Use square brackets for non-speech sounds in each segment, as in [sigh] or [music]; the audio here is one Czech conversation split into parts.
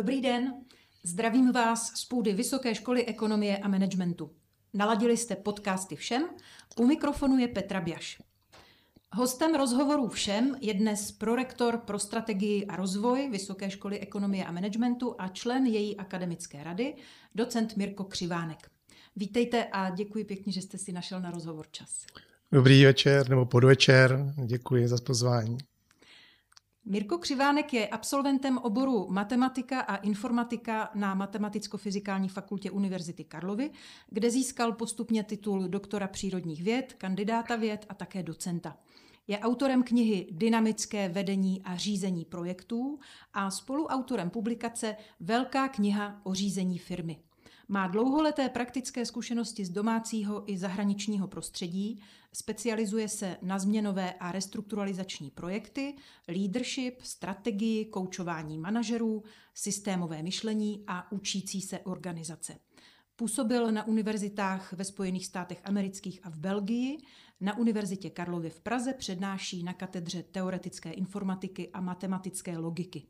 Dobrý den, zdravím vás z půdy Vysoké školy ekonomie a managementu. Naladili jste podcasty všem, u mikrofonu je Petra Bjaš. Hostem rozhovoru všem je dnes prorektor pro strategii a rozvoj Vysoké školy ekonomie a managementu a člen její akademické rady, docent Mirko Křivánek. Vítejte a děkuji pěkně, že jste si našel na rozhovor čas. Dobrý večer nebo podvečer, děkuji za pozvání. Mirko Křivánek je absolventem oboru matematika a informatika na Matematicko-fyzikální fakultě Univerzity Karlovy, kde získal postupně titul doktora přírodních věd, kandidáta věd a také docenta. Je autorem knihy Dynamické vedení a řízení projektů a spoluautorem publikace Velká kniha o řízení firmy. Má dlouholeté praktické zkušenosti z domácího i zahraničního prostředí, specializuje se na změnové a restrukturalizační projekty, leadership, strategii, koučování manažerů, systémové myšlení a učící se organizace. Působil na univerzitách ve Spojených státech amerických a v Belgii, na Univerzitě Karlově v Praze přednáší na katedře teoretické informatiky a matematické logiky.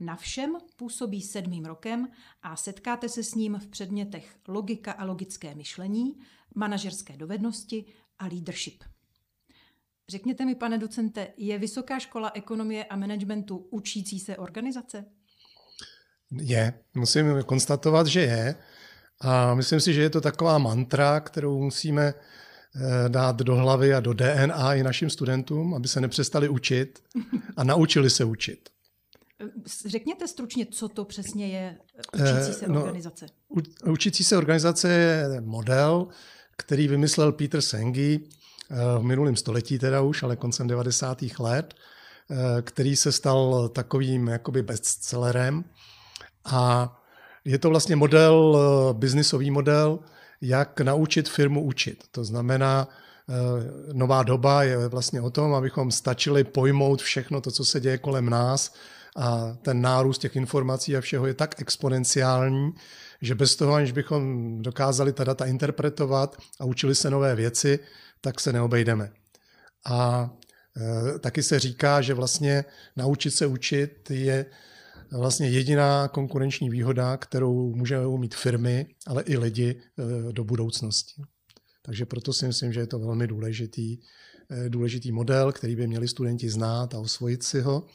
Na všem působí sedmým rokem a setkáte se s ním v předmětech logika a logické myšlení, manažerské dovednosti a leadership. Řekněte mi, pane docente, je Vysoká škola ekonomie a managementu učící se organizace? Je, musím konstatovat, že je. A myslím si, že je to taková mantra, kterou musíme eh, dát do hlavy a do DNA i našim studentům, aby se nepřestali učit a naučili se učit. Řekněte stručně, co to přesně je učící se no, organizace. Učící se organizace je model, který vymyslel Peter Senge v minulém století teda už, ale koncem 90. let, který se stal takovým jakoby bestsellerem. A je to vlastně model, biznisový model, jak naučit firmu učit. To znamená, nová doba je vlastně o tom, abychom stačili pojmout všechno to, co se děje kolem nás, a ten nárůst těch informací a všeho je tak exponenciální, že bez toho, aniž bychom dokázali ta data interpretovat a učili se nové věci, tak se neobejdeme. A e, taky se říká, že vlastně naučit se učit je vlastně jediná konkurenční výhoda, kterou můžou mít firmy, ale i lidi e, do budoucnosti. Takže proto si myslím, že je to velmi důležitý, e, důležitý model, který by měli studenti znát a osvojit si ho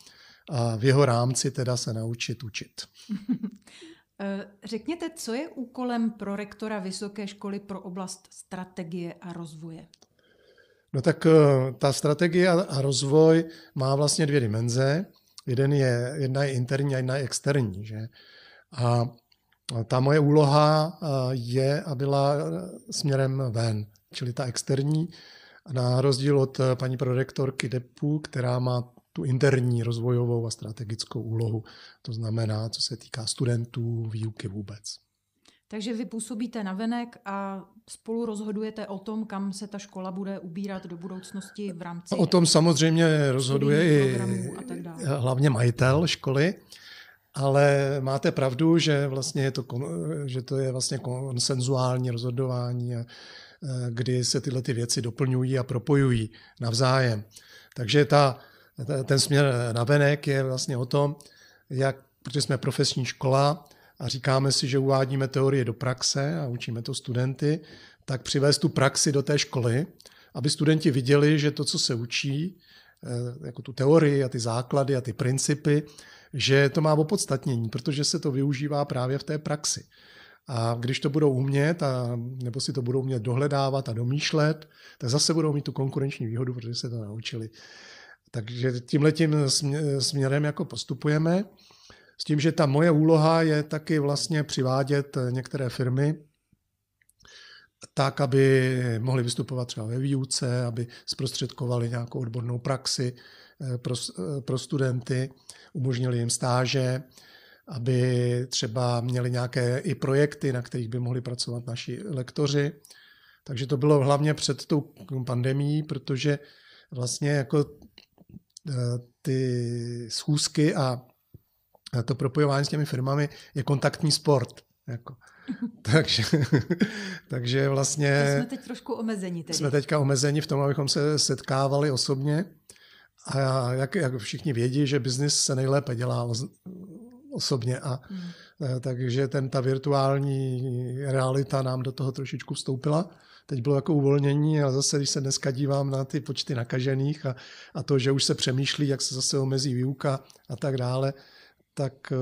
a v jeho rámci teda se naučit učit. [laughs] Eh, řekněte, co je úkolem pro rektora Vysoké školy pro oblast strategie a rozvoje? No tak eh, ta strategie a rozvoj má vlastně dvě dimenze. Jeden je, jedna je interní a jedna je externí. Že? A ta moje úloha eh, je a byla směrem ven, čili ta externí, na rozdíl od paní prorektorky Depu, která má tu interní rozvojovou a strategickou úlohu. To znamená, co se týká studentů, výuky vůbec. Takže vy působíte na venek a spolu rozhodujete o tom, kam se ta škola bude ubírat do budoucnosti v rámci. O tom samozřejmě rozhoduje i hlavně majitel školy, ale máte pravdu, že vlastně je to, že to je vlastně konsenzuální rozhodování, e, kdy se tyhle ty věci doplňují a propojují navzájem. Takže ta ten směr na venek je vlastně o tom, jak, protože jsme profesní škola a říkáme si, že uvádíme teorie do praxe a učíme to studenty, tak přivést tu praxi do té školy, aby studenti viděli, že to, co se učí, eh, jako tu teorii a ty základy a ty principy, že to má opodstatnění, protože se to využívá právě v té praxi. A když to budou umět, a, nebo si to budou umět dohledávat a domýšlet, tak zase budou mít tu konkurenční výhodu, protože se to naučili. Takže tímhletím směrem jako postupujeme. S tím, že ta moje úloha je taky vlastně přivádět některé firmy tak, aby mohli vystupovat třeba ve výuce, aby zprostředkovali nějakou odbornou praxi eh, pro, eh, pro studenty, umožnili jim stáže, aby třeba měli nějaké i projekty, na kterých by mohli pracovat naši lektoři. Takže to bylo hlavně před tou pandemí, protože vlastně jako ty schůzky a to propojování s těmi firmami je kontaktní sport. Jako. [laughs] takže, [laughs] takže vlastně... To jsme teď trošku omezení. Tedy. Jsme teďka omezení v tom, abychom se setkávali osobně. A jak, jak všichni vědí, že biznis se nejlépe dělá osobně. A, hmm. Takže ten, ta virtuální realita nám do toho trošičku vstoupila. Teď bylo jako uvolnění a zase, když se dneska dívám na ty počty nakažených a, a to, že už se přemýšlí, jak se zase omezí výuka a tak dále, tak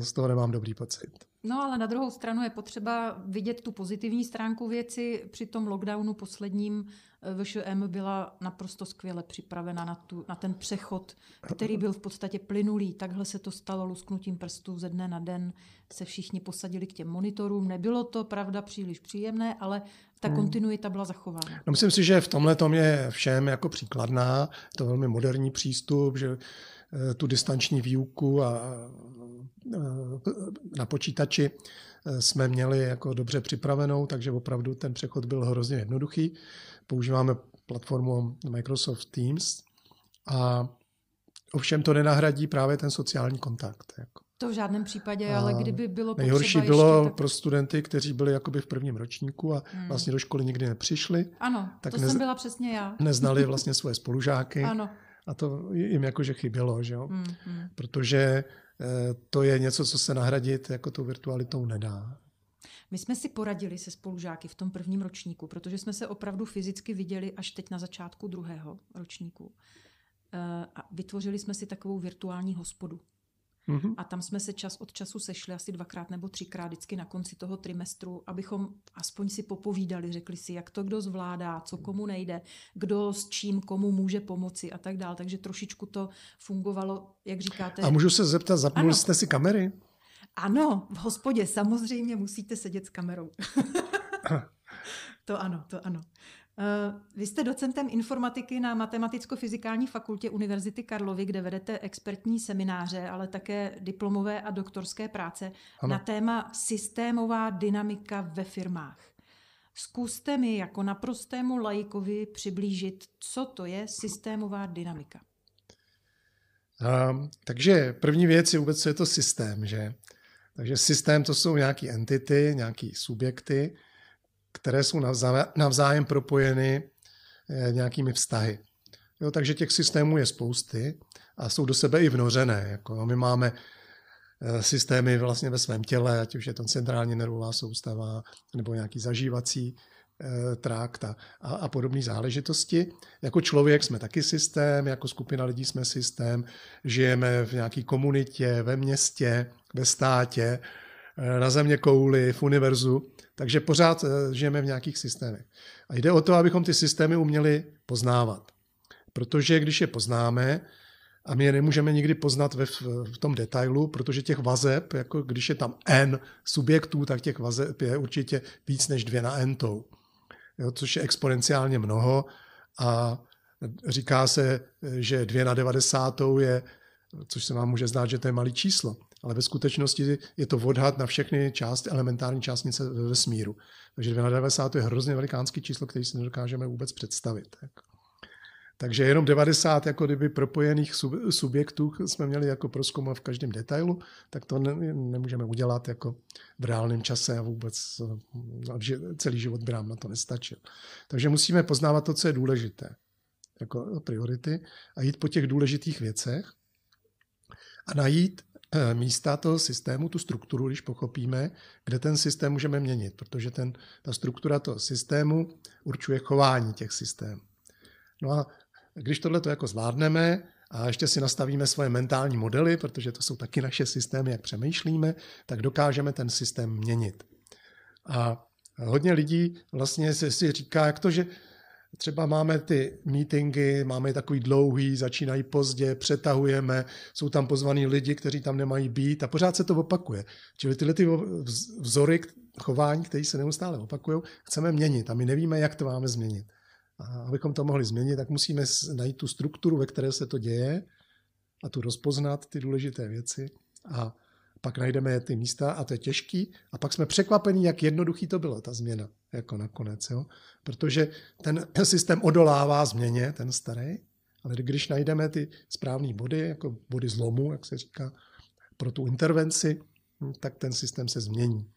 z toho nemám dobrý pocit. No ale na druhou stranu je potřeba vidět tu pozitivní stránku věci. Při tom lockdownu posledním eh, VŠM byla naprosto skvěle připravena na, tu, na ten přechod, který byl v podstatě plynulý. Takhle se to stalo lusknutím prstů ze dne na den. Se všichni posadili k těm monitorům. Nebylo to, pravda, příliš příjemné, ale ta hmm. kontinuita byla zachována. No, myslím si, že v tomhle tom je všem jako příkladná. To velmi moderní přístup, že eh, tu distanční výuku a na počítači eh, jsme měli jako dobře připravenou, takže opravdu ten přechod byl hrozně jednoduchý. Používáme platformu Microsoft Teams a ovšem to nenahradí právě ten sociální kontakt. Jako. To v žádném případě, a ale kdyby bylo potřeba Nejhorší bylo tak... pro studenty, kteří byli jakoby v prvním ročníku a hmm. vlastně do školy nikdy nepřišli. Ano, tak to nez... jsem byla přesně já. [laughs] Neznali vlastně svoje spolužáky. ano. A to jim jakože chybělo, že jo? Hmm, hmm. Protože Eh, to je něco, co se nahradit jako tou virtualitou nedá. My jsme si poradili se spolužáky v tom prvním ročníku, protože jsme se opravdu fyzicky viděli až teď na začátku druhého ročníku. Eh, a vytvořili jsme si takovou virtuální hospodu. Mm-hmm. A tam jsme se čas od času sešli asi dvakrát nebo třikrát vždycky na konci toho trimestru, abychom aspoň si popovídali, řekli si, jak to kdo zvládá, co komu nejde, kdo s čím komu může pomoci a tak dále. Takže trošičku to fungovalo, jak říkáte. A můžu se zeptat, zapnuli jste si kamery? Ano, v hospodě samozřejmě musíte sedět s kamerou. [laughs] [laughs] to ano, to ano. Vy jste docentem informatiky na Matematicko-fyzikální fakultě Univerzity Karlovy, kde vedete expertní semináře, ale také diplomové a doktorské práce ano. na téma systémová dynamika ve firmách. Zkuste mi jako naprostému laikovi přiblížit, co to je systémová dynamika. Um, takže první věc je vůbec, co je to systém. Že? Takže systém to jsou nějaké entity, nějaké subjekty, které jsou navzájem propojeny eh, nějakými vztahy. Jo, takže těch systémů je spousty a jsou do sebe i vnořené. Jako, my máme eh, systémy vlastně ve svém těle, ať už je to centrální nervová soustava nebo nějaký zažívací e, trakt a, a, a podobné záležitosti. Jako člověk jsme taky systém, jako skupina lidí jsme systém, žijeme v nějaké komunitě, ve městě, ve státě, na země kouli, v univerzu. Takže pořád eh, žijeme v nějakých systémech. A jde o to, abychom ty systémy uměli poznávat. Protože když je poznáme, a my je nemůžeme nikdy poznat ve, v tom detailu, protože těch vazeb, jako když je tam n subjektů, tak těch vazeb je určitě víc než dvě na n tou. Jo, což je exponenciálně mnoho a říká se, že dvě na devadesátou je, což se vám může zdát, že to je malý číslo ale ve skutečnosti je to odhad na všechny části, elementární částnice ve vesmíru. Takže 90 je hrozně velikánský číslo, který si nedokážeme vůbec představit. Takže jenom 90 jako kdyby propojených subjektů jsme měli jako proskoumat v každém detailu, tak to ne, nemůžeme udělat jako v reálném čase a vůbec celý život by nám na to nestačil. Takže musíme poznávat to, co je důležité, jako priority a jít po těch důležitých věcech a najít místa toho systému, tu strukturu, když pochopíme, kde ten systém můžeme měnit, protože ten, ta struktura toho systému určuje chování těch systémů. No a když tohle to jako zvládneme a ještě si nastavíme svoje mentální modely, protože to jsou taky naše systémy, jak přemýšlíme, tak dokážeme ten systém měnit. A hodně lidí vlastně si říká, jak to, že Třeba máme ty meetingy, máme takový dlouhý, začínají pozdě, přetahujeme, jsou tam pozvaní lidi, kteří tam nemají být a pořád se to opakuje. Čili tyhle ty vzory chování, které se neustále opakují, chceme měnit a my nevíme, jak to máme změnit. A abychom to mohli změnit, tak musíme najít tu strukturu, ve které se to děje a tu rozpoznat ty důležité věci a pak najdeme ty místa a to je těžký a pak jsme překvapení, jak jednoduchý to bylo, ta změna, jako nakonec, jo? protože ten systém odolává změně, ten starý, ale když najdeme ty správné body, jako body zlomu, jak se říká, pro tu intervenci, hm, tak ten systém se změní.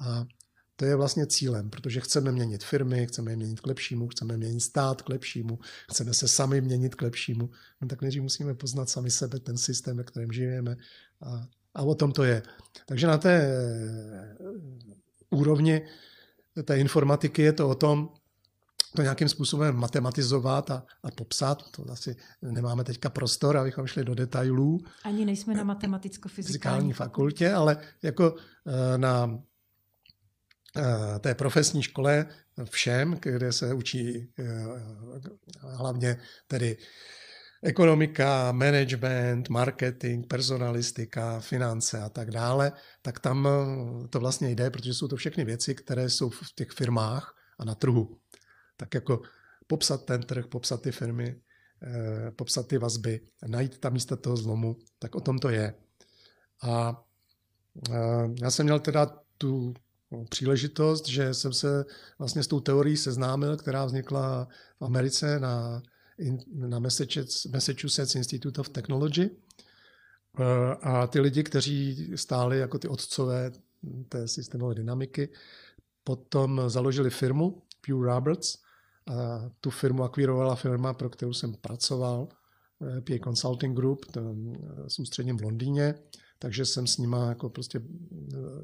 A to je vlastně cílem, protože chceme měnit firmy, chceme je měnit k lepšímu, chceme měnit stát k lepšímu, chceme se sami měnit k lepšímu. No tak nejdřív musíme poznat sami sebe, ten systém, ve kterém žijeme a A o tom to je. Takže na té úrovni té informatiky je to o tom, to nějakým způsobem matematizovat a, a popsat. To asi nemáme teďka prostor, abychom šli do detailů. Ani nejsme na matematicko-fyzikální fakultě, ale jako eh, na eh, té profesní škole všem, kde se učí eh, hlavně tedy ekonomika, management, marketing, personalistika, finance a tak dále, tak tam to vlastně jde, protože jsou to všechny věci, které jsou v těch firmách a na trhu tak jako popsat ten trh, popsat ty firmy, eh, popsat ty vazby, najít tam místa toho zlomu, tak o tom to je. A eh, já jsem měl teda tu příležitost, že jsem se vlastně s tou teorií seznámil, která vznikla v Americe na, na Massachusetts Institute of Technology. Eh, a ty lidi, kteří stáli jako ty otcové té systémové dynamiky, potom založili firmu Pure Roberts, a tu firmu akvírovala firma, pro kterou jsem pracoval, eh, PA Consulting Group, eh, s v Londýně, takže jsem s nima jako prostě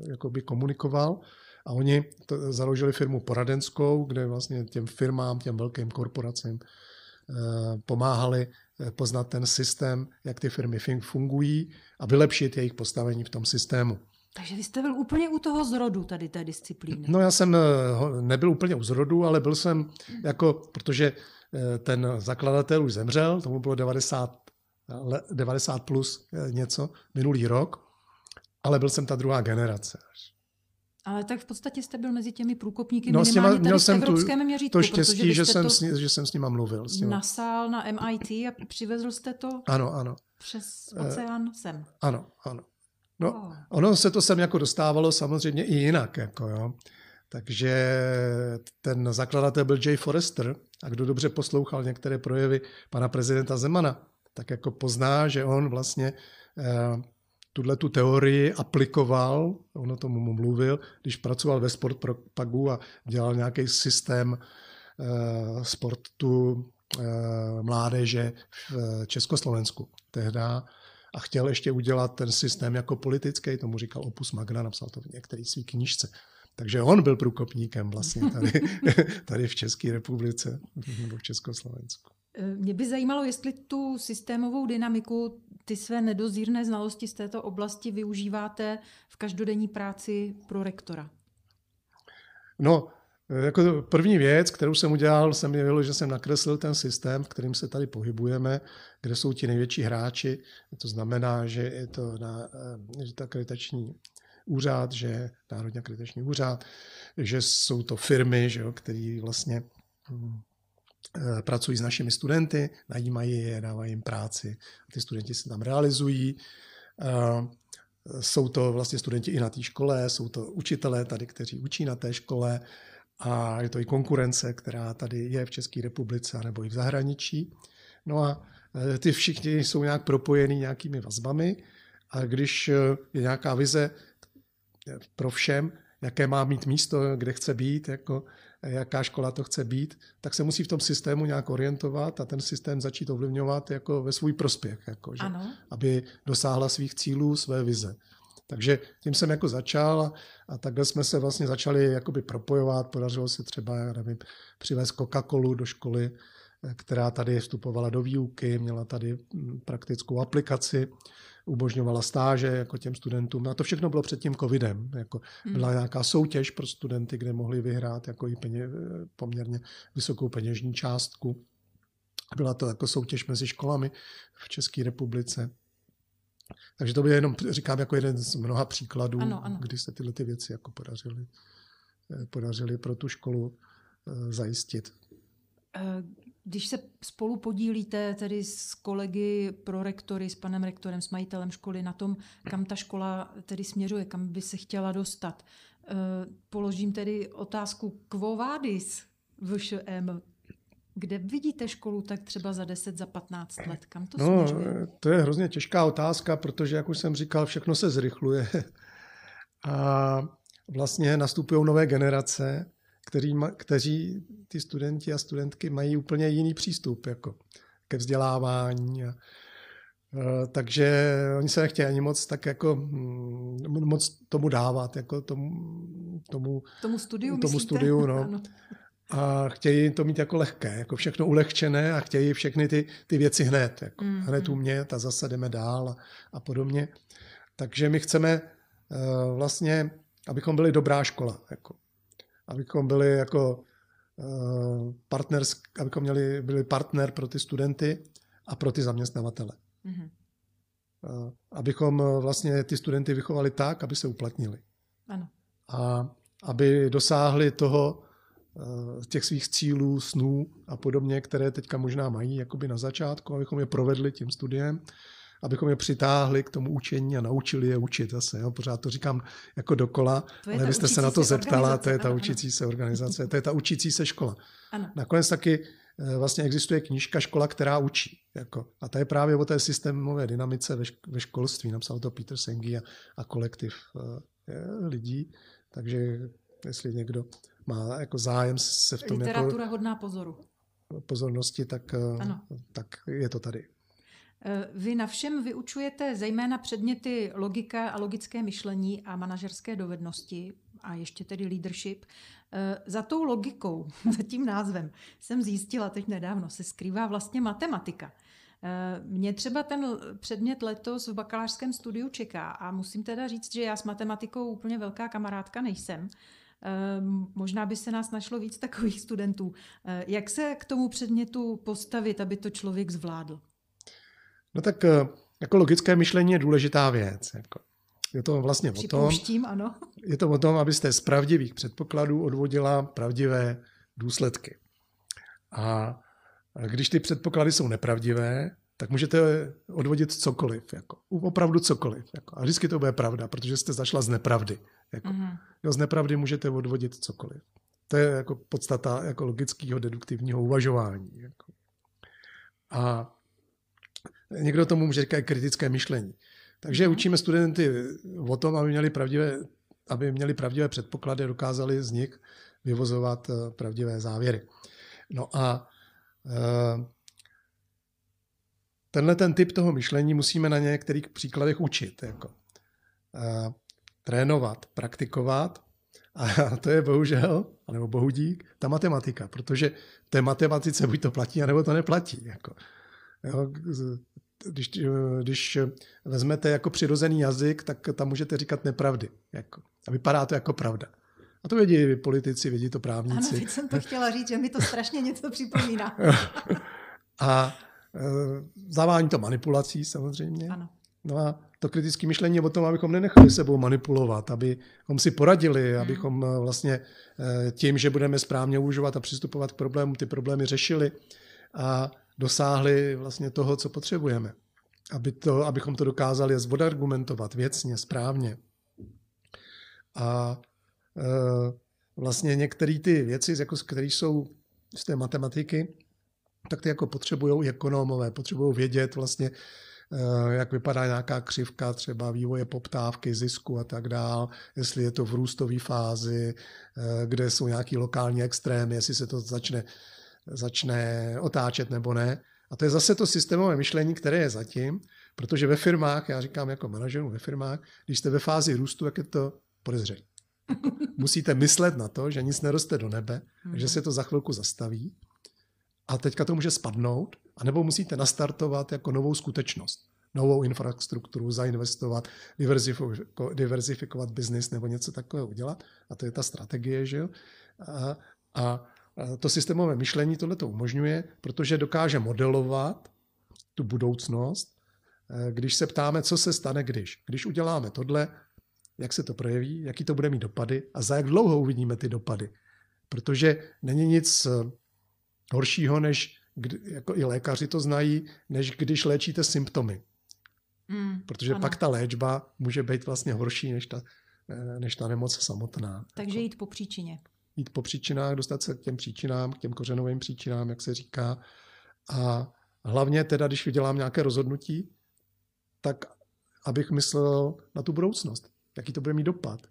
jako by komunikoval. A oni to, založili firmu poradenskou, kde vlastně těm firmám, těm velkým korporacím pomáhali poznat ten systém, jak ty firmy fungují a vylepšit jejich postavení v tom systému. Takže vy jste byl úplně u toho zrodu tady té disciplíny. No já jsem eh, nebyl úplně u zrodu, ale byl jsem jako, protože eh, ten zakladatel už zemřel, tomu bylo 90, 90 plus eh, něco minulý rok, ale byl jsem ta druhá generace. Ale tak v podstatě jste byl mezi těmi průkopníky no, minimálně těma, měl jsem tu, měřítku, to štěstí, že jsem, to s, že jsem s nima mluvil. S nasál na MIT a přivezl jste to ano, ano. přes oceán sem. Ano, ano. No, oh. ono se to sem jako dostávalo samozřejmě i jinak. Jako jo. Takže ten zakladatel byl Jay Forrester a kdo dobře poslouchal některé projevy pana prezidenta Zemana, tak jako pozná, že on vlastně eh, tuhle tu teorii aplikoval, on o tom mluvil, když pracoval ve Sport pro Pagu a dělal nějaký systém eh, sportu eh, mládeže v Československu. Tehda a chtěl ještě udělat ten systém jako politický, tomu říkal Opus Magna, napsal to v některé své knižce. Takže on byl průkopníkem vlastně tady, [laughs] tady v České republice nebo v Československu. Mě by zajímalo, jestli tu systémovou dynamiku, ty své nedozírné znalosti z této oblasti využíváte v každodenní práci pro rektora. No, jako první věc, kterou jsem udělal, jsem je že jsem nakreslil ten systém, v kterým se tady pohybujeme, kde jsou ti největší hráči. To znamená, že je to, na, že to akreditační úřad, že Národní akreditační úřad, že jsou to firmy, že jo, který vlastně hm, eh, pracují s našimi studenty, najímají je, dávají jim práci ty studenti se tam realizují. Eh, jsou to vlastně studenti i na té škole, jsou to učitelé tady, kteří učí na té škole, a je to i konkurence, která tady je v České republice nebo i v zahraničí. No a e, ty všichni jsou nějak propojený nějakými vazbami a když je nějaká vize pro všem, jaké má mít místo, kde chce být, jako, jaká škola to chce být, tak se musí v tom systému nějak orientovat a ten systém začít ovlivňovat jako ve svůj prospěch, jako, že, aby dosáhla svých cílů, své vize. Takže tím jsem jako začal a, a takhle jsme se vlastně začali jakoby propojovat. Podařilo se třeba, já nevím, přivést Coca-Colu do školy, eh, která tady vstupovala do výuky, měla tady mm, praktickou aplikaci, umožňovala stáže jako těm studentům. A to všechno bylo před tím covidem. Jako hmm. byla nějaká soutěž pro studenty, kde mohli vyhrát jako i peně, poměrně vysokou peněžní částku. Byla to jako soutěž mezi školami v České republice. Takže to by jenom, říkám, jako jeden z mnoha příkladů, ano, ano. kdy se tyhle ty věci jako podařily, eh, podařily pro tu školu eh, zajistit. Eh, když se spolu podílíte tedy s kolegy pro rektory, s panem rektorem, s majitelem školy na tom, kam ta škola tedy směřuje, kam by se chtěla dostat, položím tedy otázku Quo Vadis VŠM, kde vidíte školu tak třeba za 10, za 15 let? Kam to no, směřuje? To je hrozně těžká otázka, protože, jak už jsem říkal, všechno se zrychluje. [laughs] A vlastně nastupují nové generace, který, kteří ty studenti a studentky mají úplně jiný přístup jako ke vzdělávání. A, takže oni se nechtějí ani moc tak jako mm, moc tomu dávat, jako tomu, tomu, tomu studiu, tomu studiu no. A chtějí to mít jako lehké, jako všechno ulehčené a chtějí všechny ty, ty věci hned. Jako mm, hned umět a zase jdeme dál a, a podobně. Takže my chceme uh, vlastně, abychom byli dobrá škola. Jako. Abychom byli jako uh, partners, abychom měli, byli partner pro ty studenty a pro ty zaměstnavatele. Mm-hmm. Abychom vlastně ty studenty vychovali tak, aby se uplatnili. Ano. A aby dosáhli toho, těch svých cílů, snů a podobně, které teďka možná mají jakoby na začátku, abychom je provedli tím studiem abychom je přitáhli k tomu učení a naučili je učit zase. Jo? Pořád to říkám jako dokola, ale vy jste se na to zeptala, to je ta ano, učící se organizace, to je ta učící se škola. Ano. Nakonec taky eh, vlastně existuje knížka Škola, která učí. Jako. A to je právě o té systémové dynamice ve, ve školství. Napsal to Peter Sengi a, a kolektiv uh, lidí. Takže jestli někdo má jako zájem se v tom Literatura jako, hodná pozoru. pozornosti, tak, eh, ano. tak je to tady. Eh, vy na všem vyučujete zejména předměty logika a logické myšlení a manažerské dovednosti a ještě tedy leadership. Eh, za tou logikou, [laughs] za tím názvem, jsem zjistila teď nedávno, se skrývá vlastně matematika. Eh, mě třeba ten předmět letos v bakalářském studiu čeká a musím teda říct, že já s matematikou úplně velká kamarádka nejsem. Možná by se nás našlo víc takových studentů. Jak se k tomu předmětu postavit, aby to člověk zvládl? No tak eh, jako logické myšlení je důležitá věc. Jako. Je to vlastně o tom, ano. je to o tom, abyste z pravdivých předpokladů odvodila pravdivé důsledky. A když ty předpoklady jsou nepravdivé, tak můžete odvodit cokoliv, jako, opravdu cokoliv. Jako. A vždycky to bude pravda, protože jste zašla z nepravdy. Jako. Mm-hmm. Jo, z nepravdy můžete odvodit cokoliv. To je jako podstata jako logického deduktivního uvažování. Jako. A Někdo tomu může říkat kritické myšlení. Takže mhm. učíme studenty o tom, aby měli pravdivé, aby měli pravdivé předpoklady a dokázali z nich vyvozovat eh, pravdivé závěry. No a eh, tenhle ten typ toho myšlení musíme na některých příkladech učit. Jako. Eh, trénovat, praktikovat a [laughs] to je bohužel, nebo bohudík, ta matematika, protože té matematice buď to platí, anebo to neplatí. Jako. Jo, když, když vezmete jako přirozený jazyk, tak tam můžete říkat nepravdy. Jako. A vypadá to jako pravda. A to vědí politici, vědí to právníci. Ano, teď jsem to chtěla říct, že mi to strašně něco připomíná. [laughs] a e, zavání to manipulací samozřejmě. Ano. No a to kritické myšlení je o tom, abychom nenechali sebou manipulovat, abychom si poradili, hmm. abychom e, vlastně tím, že budeme správně uvažovat a přistupovat k problému, ty problémy řešili. A dosáhli vlastně toho, co potřebujeme. Aby to, abychom to dokázali zvodargumentovat věcně, správně. A e, vlastně některé ty věci, jako, které jsou z té matematiky, tak ty jako potřebují ekonomové, potřebují vědět vlastně, e, jak vypadá nějaká křivka třeba vývoje poptávky, zisku a tak dál, jestli je to v růstové fázi, e, kde jsou nějaký lokální extrémy, jestli se to začne začne otáčet nebo ne. A to je zase to systémové myšlení, které je zatím, protože ve firmách, já říkám jako manažerů ve firmách, když jste ve fázi růstu, jak je to podezřelé. [laughs] Musíte myslet na to, že nic neroste do nebe, mm-hmm. že se to za chvilku zastaví a teďka to může spadnout, anebo musíte nastartovat jako novou skutečnost, novou infrastrukturu, zainvestovat, diverzifikovat, diverzifikovat biznis nebo něco takového udělat. A to je ta strategie, že jo? A, a to systémové myšlení tohle to umožňuje, protože dokáže modelovat tu budoucnost, eh, když se ptáme, co se stane, když. Když uděláme tohle, jak se to projeví, jaký to bude mít dopady a za jak dlouho uvidíme ty dopady. Protože není nic eh, horšího, než jako i lékaři to znají, než když léčíte symptomy. Mm, Protože ano. pak ta léčba může být vlastně horší než ta, eh, než ta nemoc samotná. Takže jako. jít po příčině jít po příčinách, dostat se k těm příčinám, k těm kořenovým příčinám, jak se říká. A hlavně teda, když udělám nějaké rozhodnutí, tak abych myslel na tu budoucnost. Jaký to bude mít dopad?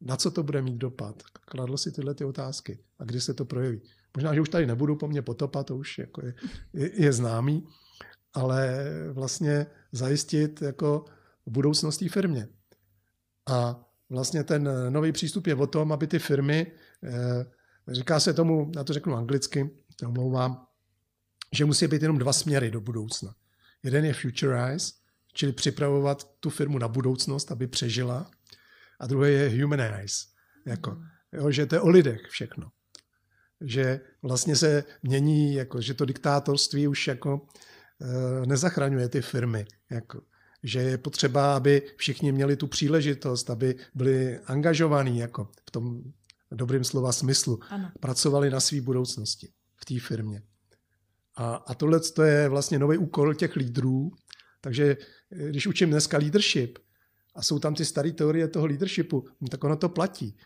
Na co to bude mít dopad? Kladl si tyhle ty otázky. A kdy se to projeví? Možná, že už tady nebudu po mně potopat, to už jako je, je, je známý, ale vlastně zajistit jako budoucnost té firmě. A vlastně ten nový přístup je o tom, aby ty firmy, říká se tomu, já to řeknu anglicky, to omlouvám, že musí být jenom dva směry do budoucna. Jeden je futurize, čili připravovat tu firmu na budoucnost, aby přežila. A druhý je humanize, jako, jo, že to je o lidech všechno. Že vlastně se mění, jako, že to diktátorství už jako e, nezachraňuje ty firmy. Jako, že je potřeba, aby všichni měli tu příležitost, aby byli angažovaní jako v tom dobrým slova smyslu. Ano. Pracovali na své budoucnosti v té firmě. A, a tohle to je vlastně nový úkol těch lídrů. Takže eh, když učím dneska leadership a jsou tam ty staré teorie toho leadershipu, no tak ono to platí.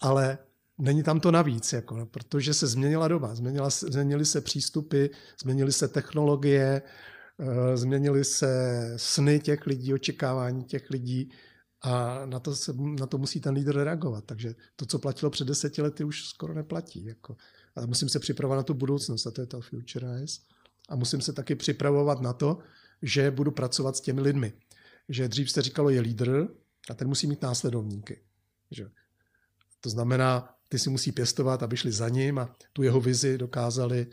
Ale není tam to navíc, jako, no, protože se změnila doba, změnila, změnily se přístupy, změnily se technologie, uh, změnily se sny těch lidí, očekávání těch lidí a na to, se, na to musí ten lídr reagovat. Takže to, co platilo před deseti lety, už skoro neplatí. Jako ale musím se připravovat na tu budoucnost a to je to Futurize. A musím se taky připravovat na to, že budu pracovat s těmi lidmi. Že dřív se říkalo, je lídr a ten musí mít následovníky. Že? To znamená, ty si musí pěstovat, aby šli za ním a tu jeho vizi dokázali,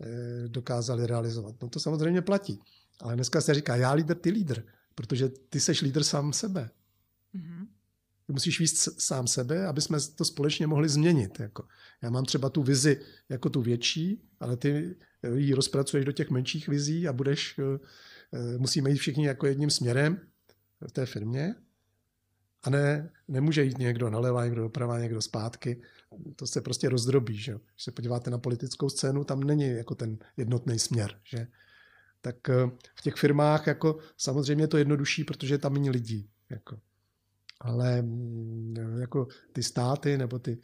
eh, dokázali realizovat. No to samozřejmě platí. Ale dneska se říká, já lídr, ty lídr, protože ty seš lídr sám sebe. Mm-hmm. Ty musíš víc sám sebe, aby jsme to společně mohli změnit. Jako. Já mám třeba tu vizi jako tu větší, ale ty ji rozpracuješ do těch menších vizí a budeš, eh, eh, musíme jít všichni jako jedním směrem v té firmě. A ne, nemůže jít někdo naleva, někdo doprava, někdo zpátky. To se prostě rozdrobí. Že? Když se podíváte na politickou scénu, tam není jako ten jednotný směr. Že? Tak eh, v těch firmách jako samozřejmě je to jednodušší, protože tam méně lidí. Jako ale mm, jako ty státy nebo ty,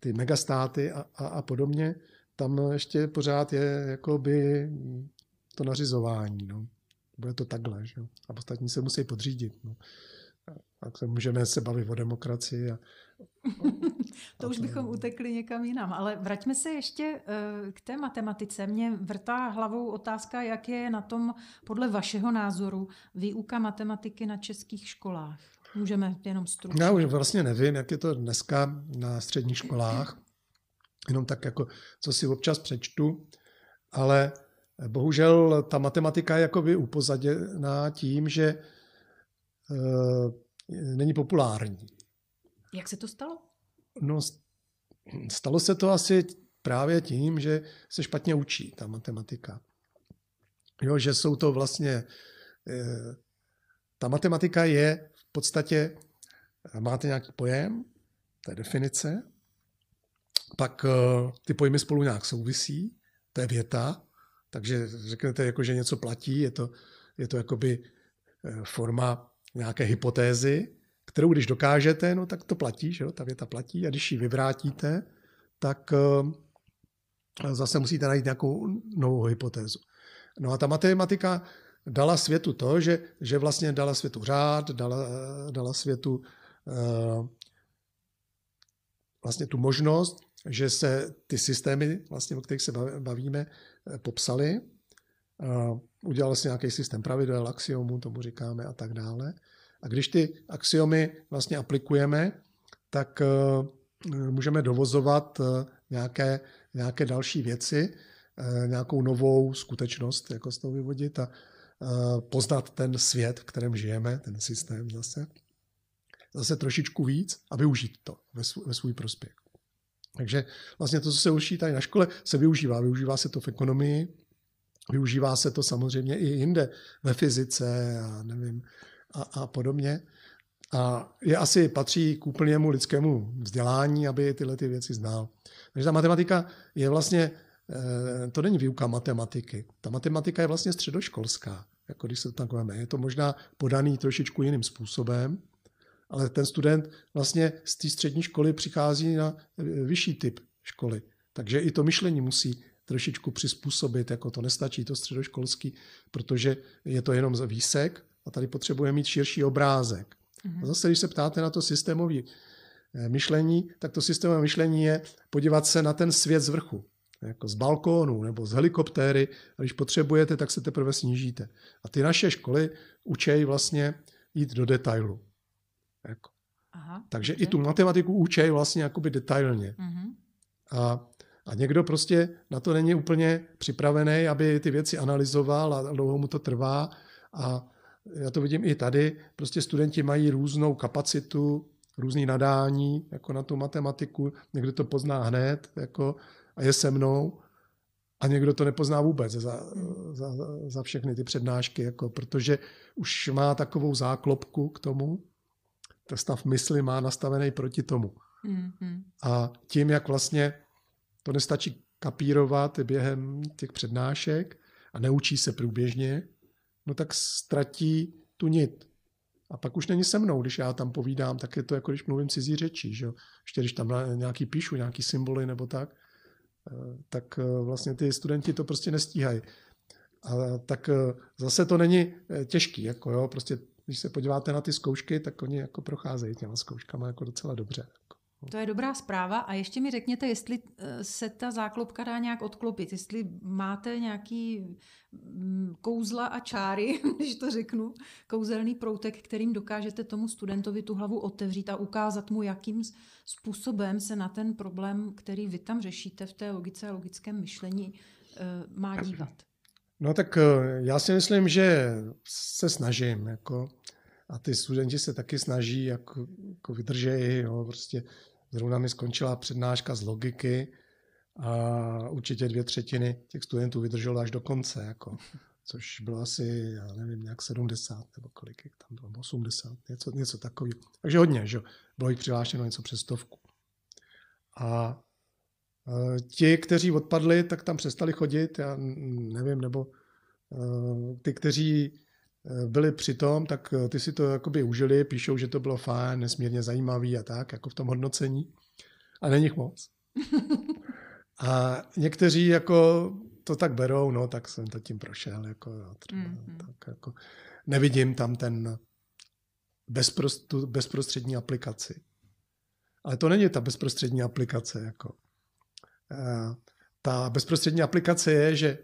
ty megastáty a, a, a podobně, tam ještě pořád je jakoby to nařizování. No. Bude to takhle. Že? A ostatní se musí podřídit. No. Tak se můžeme se bavit o demokracii. A, [laughs] to už bychom utekli někam jinam. Ale vraťme se ještě eh, k té matematice. Mě vrtá hlavou otázka, jak je na tom podle vašeho názoru výuka matematiky na českých školách. Můžeme jenom stručně. Já už vlastně nevím, jak je to dneska na středních školách. Jenom tak jako, co si občas přečtu. Ale bohužel ta matematika je jakoby upozaděná tím, že e, není populární. Jak se to stalo? No, stalo se to asi právě tím, že se špatně učí ta matematika. Jo, že jsou to vlastně, e, ta matematika je podstatě máte nějaký pojem, to je definice, pak eh, ty pojmy spolu nějak souvisí, to je věta, takže řeknete, jako, že něco platí, je to, je to jakoby eh, forma nějaké hypotézy, kterou když dokážete, no tak to platí, že jo? ta věta platí a když ji vyvrátíte, tak eh, zase musíte najít nějakou novou hypotézu. No a ta matematika dala světu to, že, že vlastně dala světu řád, dala, dala světu uh, vlastně tu možnost, že se ty systémy, vlastně, o kterých se bavíme, eh, popsaly. Uh, udělal si nějaký systém pravidel, axiomů, tomu říkáme a tak dále. A když ty axiomy vlastně aplikujeme, tak uh, můžeme dovozovat nějaké, nějaké další věci, nějakou novou skutečnost, jako z toho vyvodit a poznat ten svět, v kterém žijeme, ten systém zase, zase trošičku víc a využít to ve svůj, ve svůj prospěch. Takže vlastně to, co se učí tady na škole, se využívá. Využívá se to v ekonomii, využívá se to samozřejmě i jinde, ve fyzice a nevím, a, a podobně. A je asi patří k úplnému lidskému vzdělání, aby tyhle ty věci znal. Takže ta matematika je vlastně Eh, to není výuka matematiky. Ta matematika je vlastně středoškolská, jako když se to tak Je to možná podaný trošičku jiným způsobem, ale ten student vlastně z té střední školy přichází na eh, vyšší typ školy. Takže i to myšlení musí trošičku přizpůsobit, jako to nestačí to středoškolský, protože je to jenom výsek a tady potřebuje mít širší obrázek. Mm-hmm. A zase, když se ptáte na to systémové eh, myšlení, tak to systémové myšlení je podívat se na ten svět z vrchu jako z balkónu nebo z helikoptéry, a když potřebujete, tak se teprve snížíte. A ty naše školy učejí vlastně jít do detailu. Jako. Aha, Takže dobře. i tu matematiku učejí vlastně jakoby detailně. Uh-huh. A, a někdo prostě na to není úplně připravený, aby ty věci analyzoval a dlouho mu to trvá. A já to vidím i tady, prostě studenti mají různou kapacitu, různý nadání jako na tu matematiku, někdo to pozná hned jako, a je se mnou a někdo to nepozná vůbec za, za, za všechny ty přednášky, jako, protože už má takovou záklopku k tomu, ten stav mysli má nastavený proti tomu. Mm-hmm. A tím, jak vlastně to nestačí kapírovat během těch přednášek a neučí se průběžně, no tak ztratí tu nit. A pak už není se mnou, když já tam povídám, tak je to jako když mluvím cizí řečí, že jo? Ještě když tam nějaký píšu, nějaký symboly nebo tak, tak eh, vlastně ty studenti to prostě nestíhají. A tak eh, zase to není těžký, jako jo, prostě když se podíváte na ty zkoušky, tak oni jako procházejí těma zkouškama jako docela dobře. To je dobrá zpráva a ještě mi řekněte, jestli eh, se ta záklopka dá nějak odklopit, jestli máte nějaký mm, kouzla a čáry, [laughs] když to řeknu, kouzelný proutek, kterým dokážete tomu studentovi tu hlavu otevřít a ukázat mu, jakým způsobem se na ten problém, který vy tam řešíte v té logice a logickém myšlení, eh, má dívat. No tak eh, já si myslím, že se snažím. Jako, a ty studenti se taky snaží, jako, jako vydržejí. Jo, prostě zrovna mi skončila přednáška z logiky a určitě dvě třetiny těch studentů vydrželo až do konce. Jako, což bylo asi, já nevím, nějak 70 nebo kolik tam bylo, 80, něco, něco takového. Takže hodně, že bylo jich přihlášeno něco přes stovku. A Eh, ti, kteří odpadli, tak tam přestali chodit, já nevím, nebo eh, ty, kteří byli přitom, tak ty si to jakoby užili, píšou, že to bylo fajn, nesmírně zajímavý a tak, jako v tom hodnocení. A není jich moc. [laughs] A někteří jako to tak berou, no tak jsem to tím prošel, jako, jo, třeba, mm-hmm. tak jako nevidím tam ten bezprost, tu bezprostřední aplikaci. Ale to není ta bezprostřední aplikace, jako. Eh, ta bezprostřední aplikace je, že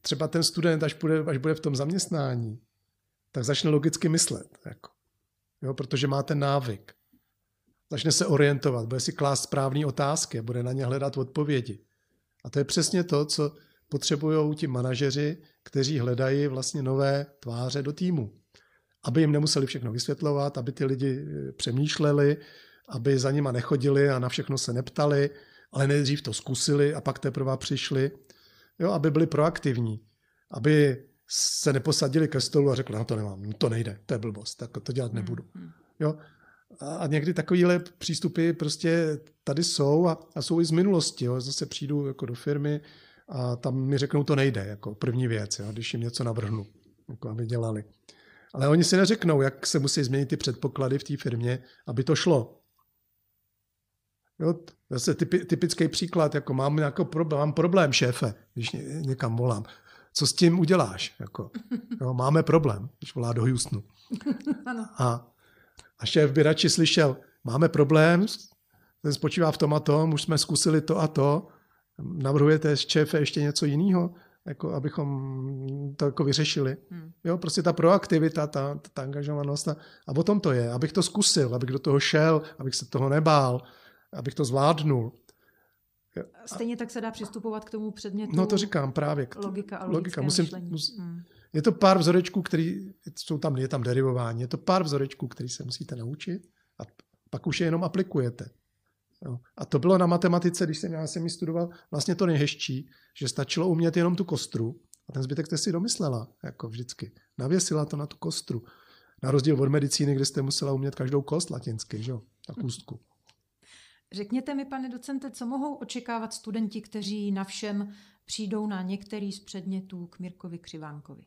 třeba ten student, až bude, až bude v tom zaměstnání, tak začne logicky myslet. Jako. Jo, protože má ten návyk. Začne se orientovat, bude si klást správné otázky a bude na ně hledat odpovědi. A to je přesně to, co potřebují ti manažeři, kteří hledají vlastně nové tváře do týmu. Aby jim nemuseli všechno vysvětlovat, aby ty lidi eh, přemýšleli, aby za nima nechodili a na všechno se neptali, ale nejdřív to zkusili a pak teprve přišli, jo, aby byli proaktivní, aby se neposadili ke stolu a řekli, no to nemám, no to nejde, to je blbost, tak to dělat nebudu. Hmm. Jo. A někdy takovéhle přístupy prostě tady jsou a, a jsou i z minulosti. Jo. Zase přijdu jako do firmy a tam mi řeknou, to nejde, jako první věc, jo, když jim něco navrhnu, jako aby dělali. Ale oni si neřeknou, jak se musí změnit ty předpoklady v té firmě, aby to šlo. Jo, zase typi, typický příklad, jako mám, nějaký problém, mám problém, šéfe, když ně, někam volám. Co s tím uděláš? Jako, jo, máme problém, když volá do Houstonu. [laughs] A, a šéf by radši slyšel, máme problém, ten spočívá v tom a tom, už jsme zkusili to a to, navrhujete šéfe ještě něco jiného, jako abychom to jako vyřešili. Hmm. Jo, prostě ta proaktivita, ta, ta angažovanost a, a o tom to je, abych to zkusil, abych do toho šel, abych se toho nebál, abych to zvládnul. Stejně tak se dá přistupovat k tomu předmětu. No to říkám právě. K logika a logika. Musím, mus, hmm. Je to pár vzorečků, který, jsou tam, je tam derivování, je to pár vzorečků, který se musíte naučit a pak už je jenom aplikujete. Jo. A to bylo na matematice, když jsem já jsem ji studoval, vlastně to nejhezčí, že stačilo umět jenom tu kostru a ten zbytek jste si domyslela, jako vždycky. Navěsila to na tu kostru. Na rozdíl od medicíny, kde jste musela umět každou kost latinsky, že jo, na kůstku. Řekněte mi, pane docente, co mohou očekávat studenti, kteří na všem přijdou na některý z předmětů k Mirkovi Křivánkovi?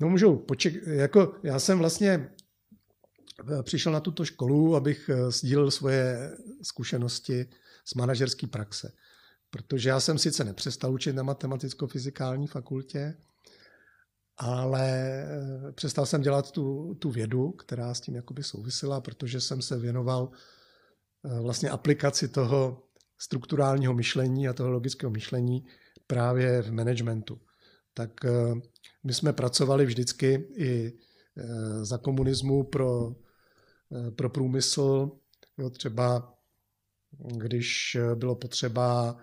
No můžou poček- jako já jsem vlastně eh, přišel na tuto školu, abych eh, sdílel svoje zkušenosti z manažerské praxe. Protože já jsem sice nepřestal učit na matematicko-fyzikální fakultě, ale eh, přestal jsem dělat tu, tu vědu, která s tím jakoby souvisela, protože jsem se věnoval vlastně aplikaci toho strukturálního myšlení a toho logického myšlení právě v managementu. Tak my jsme pracovali vždycky i za komunismu pro, pro průmysl, jo, třeba když bylo potřeba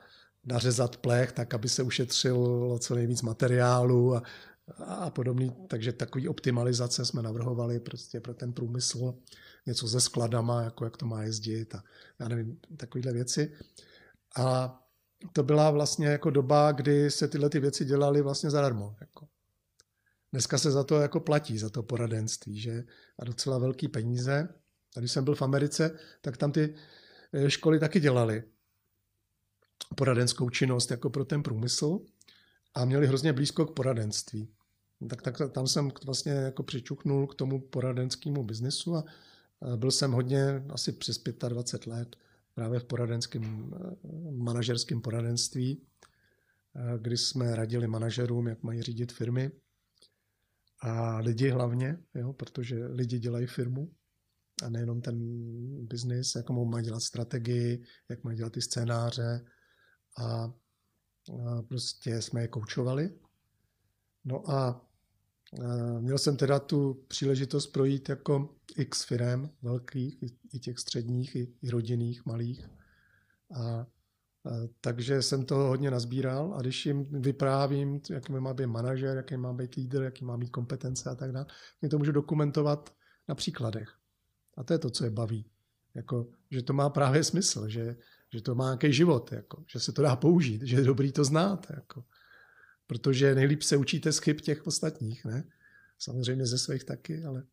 nařezat plech, tak aby se ušetřilo co nejvíc materiálu a, a podobný. Takže takový optimalizace jsme navrhovali prostě pro ten průmysl, něco se skladama, jako jak to má jezdit a já nevím, takovéhle věci. A to byla vlastně jako doba, kdy se tyhle ty věci dělaly vlastně zadarmo. Jako. Dneska se za to jako platí, za to poradenství, že? A docela velký peníze. A když jsem byl v Americe, tak tam ty eh, školy taky dělaly poradenskou činnost jako pro ten průmysl a měli hrozně blízko k poradenství. Tak, tak tam jsem vlastně jako přičuknul k tomu poradenskému biznesu a byl jsem hodně, asi přes 25 let, právě v poradenském, manažerském poradenství, kdy jsme radili manažerům, jak mají řídit firmy a lidi hlavně, jo, protože lidi dělají firmu a nejenom ten biznis, jak mají dělat strategii, jak mají dělat ty scénáře, a, prostě jsme je koučovali. No a měl jsem teda tu příležitost projít jako x firm velkých, i těch středních, i, rodinných, malých. A, takže jsem to hodně nazbíral a když jim vyprávím, jaký má být manažer, jaký má být lídr, jaký má mít kompetence a tak dále, tak to můžu dokumentovat na příkladech. A to je to, co je baví. Jako, že to má právě smysl, že že to má nějaký život, jako, že se to dá použít, že je dobrý to znát. Jako. Protože nejlíp se učíte z chyb těch ostatních, ne? Samozřejmě ze svých taky, ale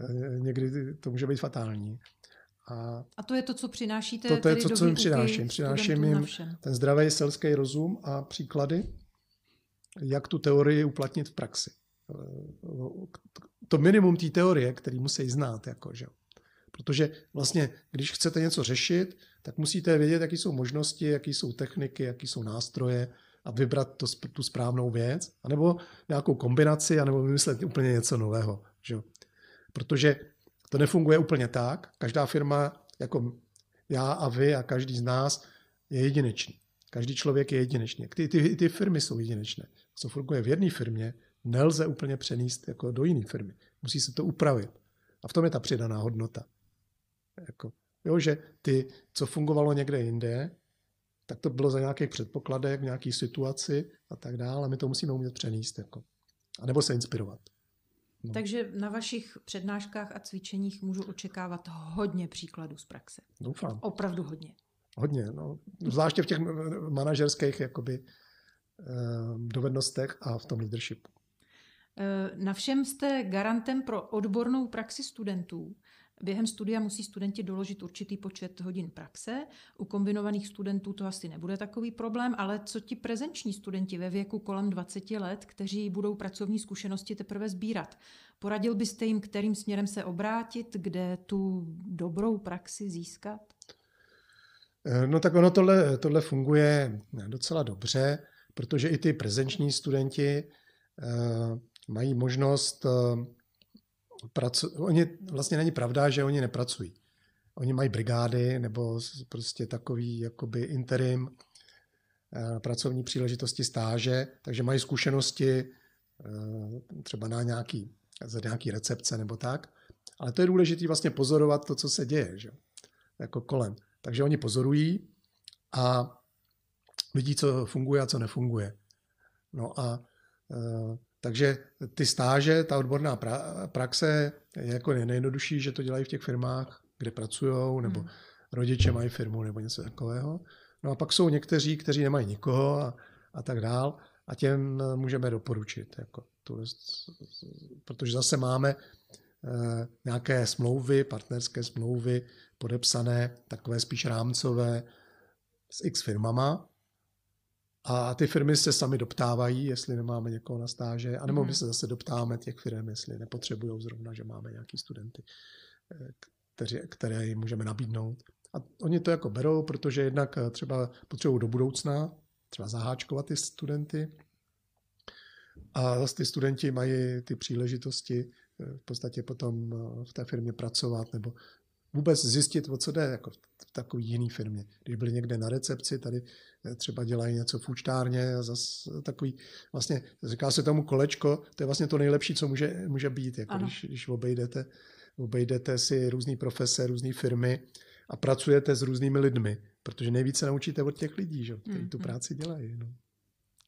eh, někdy to může být fatální. A, a to je to, co přinášíte To, to je to, co jim přináším. Přináším jim ten zdravý selský rozum a příklady, jak tu teorii uplatnit v praxi. Eh, to minimum té teorie, který musí znát. Jako, že? Protože vlastně, když chcete něco řešit, tak musíte vědět, jaké jsou možnosti, jaké jsou techniky, jaké jsou nástroje a vybrat to, tu správnou věc, anebo nějakou kombinaci, anebo vymyslet úplně něco nového. Že? Protože to nefunguje úplně tak. Každá firma, jako já a vy a každý z nás, je jedinečný. Každý člověk je jedinečný. Ty, ty, ty firmy jsou jedinečné. Co funguje v jedné firmě, nelze úplně přenést jako do jiné firmy. Musí se to upravit. A v tom je ta přidaná hodnota. Jako, jo, že ty, co fungovalo někde jinde, tak to bylo za nějakých předpokladech, v nějaké situaci a tak dále. A my to musíme umět přenést. Jako. A nebo se inspirovat. No. Takže na vašich přednáškách a cvičeních můžu očekávat hodně příkladů z praxe. Doufám. Opravdu hodně. Hodně, no. Zvláště v těch manažerských jakoby, eh, dovednostech a v tom leadershipu. Eh, na všem jste garantem pro odbornou praxi studentů. Během studia musí studenti doložit určitý počet hodin praxe. U kombinovaných studentů to asi nebude takový problém, ale co ti prezenční studenti ve věku kolem 20 let, kteří budou pracovní zkušenosti teprve sbírat? Poradil byste jim, kterým směrem se obrátit, kde tu dobrou praxi získat? Eh, no tak ono tohle, tohle funguje docela dobře, protože i ty prezenční studenti uh, mají možnost uh, pracu, oni, vlastně není pravda, že oni nepracují. Oni mají brigády nebo prostě takový jakoby interim, eh, pracovní příležitosti stáže, takže mají zkušenosti eh, třeba na nějaký, za nějaký recepce nebo tak. Ale to je důležité vlastně pozorovat to, co se děje, že? jako kolem. Takže oni pozorují a vidí, co funguje a co nefunguje. No a eh, takže ty stáže, ta odborná pra, praxe je jako nejjednodušší, že to dělají v těch firmách, kde pracují, nebo hmm. rodiče mají firmu, nebo něco takového. No a pak jsou někteří, kteří nemají nikoho a, a tak dál a těm můžeme doporučit. Jako tu, protože zase máme e, nějaké smlouvy, partnerské smlouvy podepsané, takové spíš rámcové s x firmama, a ty firmy se sami doptávají, jestli nemáme někoho na stáže, anebo my mhm. se zase doptáme těch firm, jestli nepotřebují zrovna, že máme nějaký studenty, eh, které, které jim můžeme nabídnout. A oni to jako berou, protože jednak eh, třeba potřebují do budoucna třeba zaháčkovat ty studenty. A zase ty studenti mají ty příležitosti eh, v podstatě potom v té firmě pracovat nebo vůbec zjistit, o co jde jako v takové jiné firmě. Když byli někde na recepci, tady eh, třeba dělají něco v účtárně a zas takový, vlastně říká se tomu kolečko, to je vlastně to nejlepší, co může, může být, jako když, když obejdete, obejdete si různé profese, různé firmy a pracujete s různými lidmi, protože nejvíce naučíte od těch lidí, že, kteří tu mm-hmm. práci dělají. No.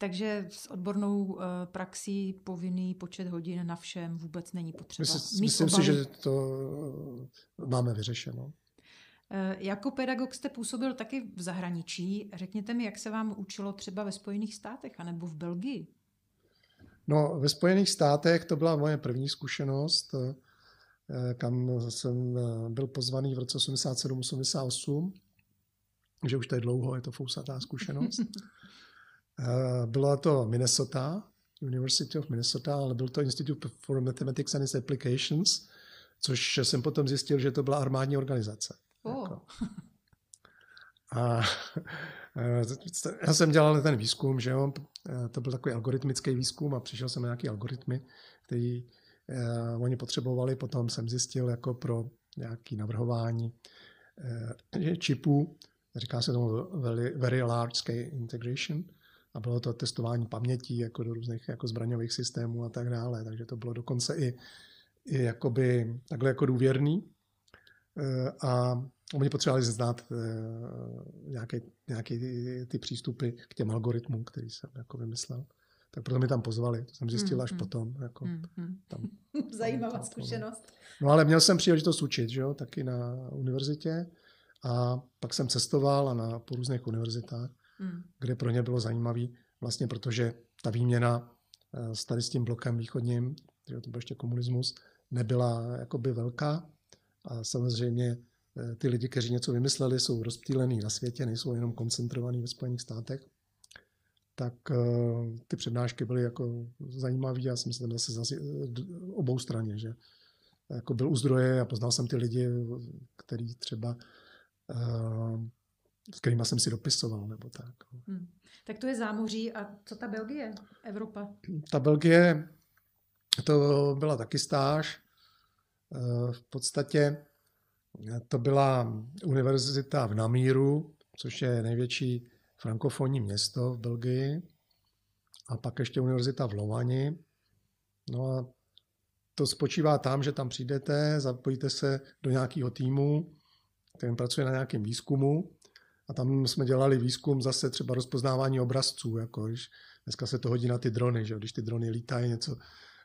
Takže s odbornou uh, praxí povinný počet hodin na všem vůbec není potřeba. Myslím, myslím si, že to máme vyřešeno. Eh, jako pedagog jste působil taky v zahraničí. Řekněte mi, jak se vám učilo třeba ve Spojených státech anebo v Belgii? No, ve Spojených státech to byla moje první zkušenost, eh, kam jsem byl pozvaný v roce 87-88, že už to je dlouho, je to fousatá zkušenost. [laughs] Eh, bylo to Minnesota, University of Minnesota, ale byl to Institute for Mathematics and its Applications, což jsem potom zjistil, že to byla armádní organizace. Oh. Jako. A eh, já jsem dělal ten výzkum, že jo, eh, to byl takový algoritmický výzkum a přišel jsem na nějaký algoritmy, který eh, oni potřebovali, potom jsem zjistil jako pro nějaké navrhování eh, čipů, říká se tomu very, very large scale integration, a bylo to testování paměti jako do různých jako zbraňových systémů a tak dále, takže to bylo dokonce i, i jakoby takhle jako důvěrný eh, a oni potřebovali znát nějaké, nějaké ty přístupy k těm algoritmům, který jsem jako vymyslel. Tak proto mi tam pozvali, to jsem zjistil mm, až potom. Jako mm, tam, [laughs] Zajímavá tam, zkušenost. No ale měl jsem příležitost učit, že jo, taky na univerzitě a pak jsem cestoval a na, po různých univerzitách hmm. kde pro ně bylo zajímavé, vlastně protože ta výměna eh, s tady s tím blokem východním, to byl ještě komunismus, nebyla jakoby velká a samozřejmě eh, ty lidi, kteří něco vymysleli, jsou rozptýlený na světě, nejsou jenom koncentrovaní ve Spojených státech, tak eh, ty přednášky byly jako zajímavé. Já jsem tam zase, zase obou straně, že jako byl u zdroje a poznal jsem ty lidi, který třeba s kterými jsem si dopisoval, nebo tak. No. Hmm. Tak to je zámoří a co ta Belgie, Evropa? Ta Belgie, to byla taky stáž. Eh, v podstatě to byla univerzita v Namíru, což je největší frankofonní město v Belgii. A pak ještě univerzita v Lovani. No a to spočívá tam, že tam přijdete, zapojíte se do nějakého týmu, který pracuje na nějakém výzkumu a tam jsme dělali výzkum zase třeba rozpoznávání obrazců, jako když dneska se to hodí na ty drony, že když ty drony lítají, něco,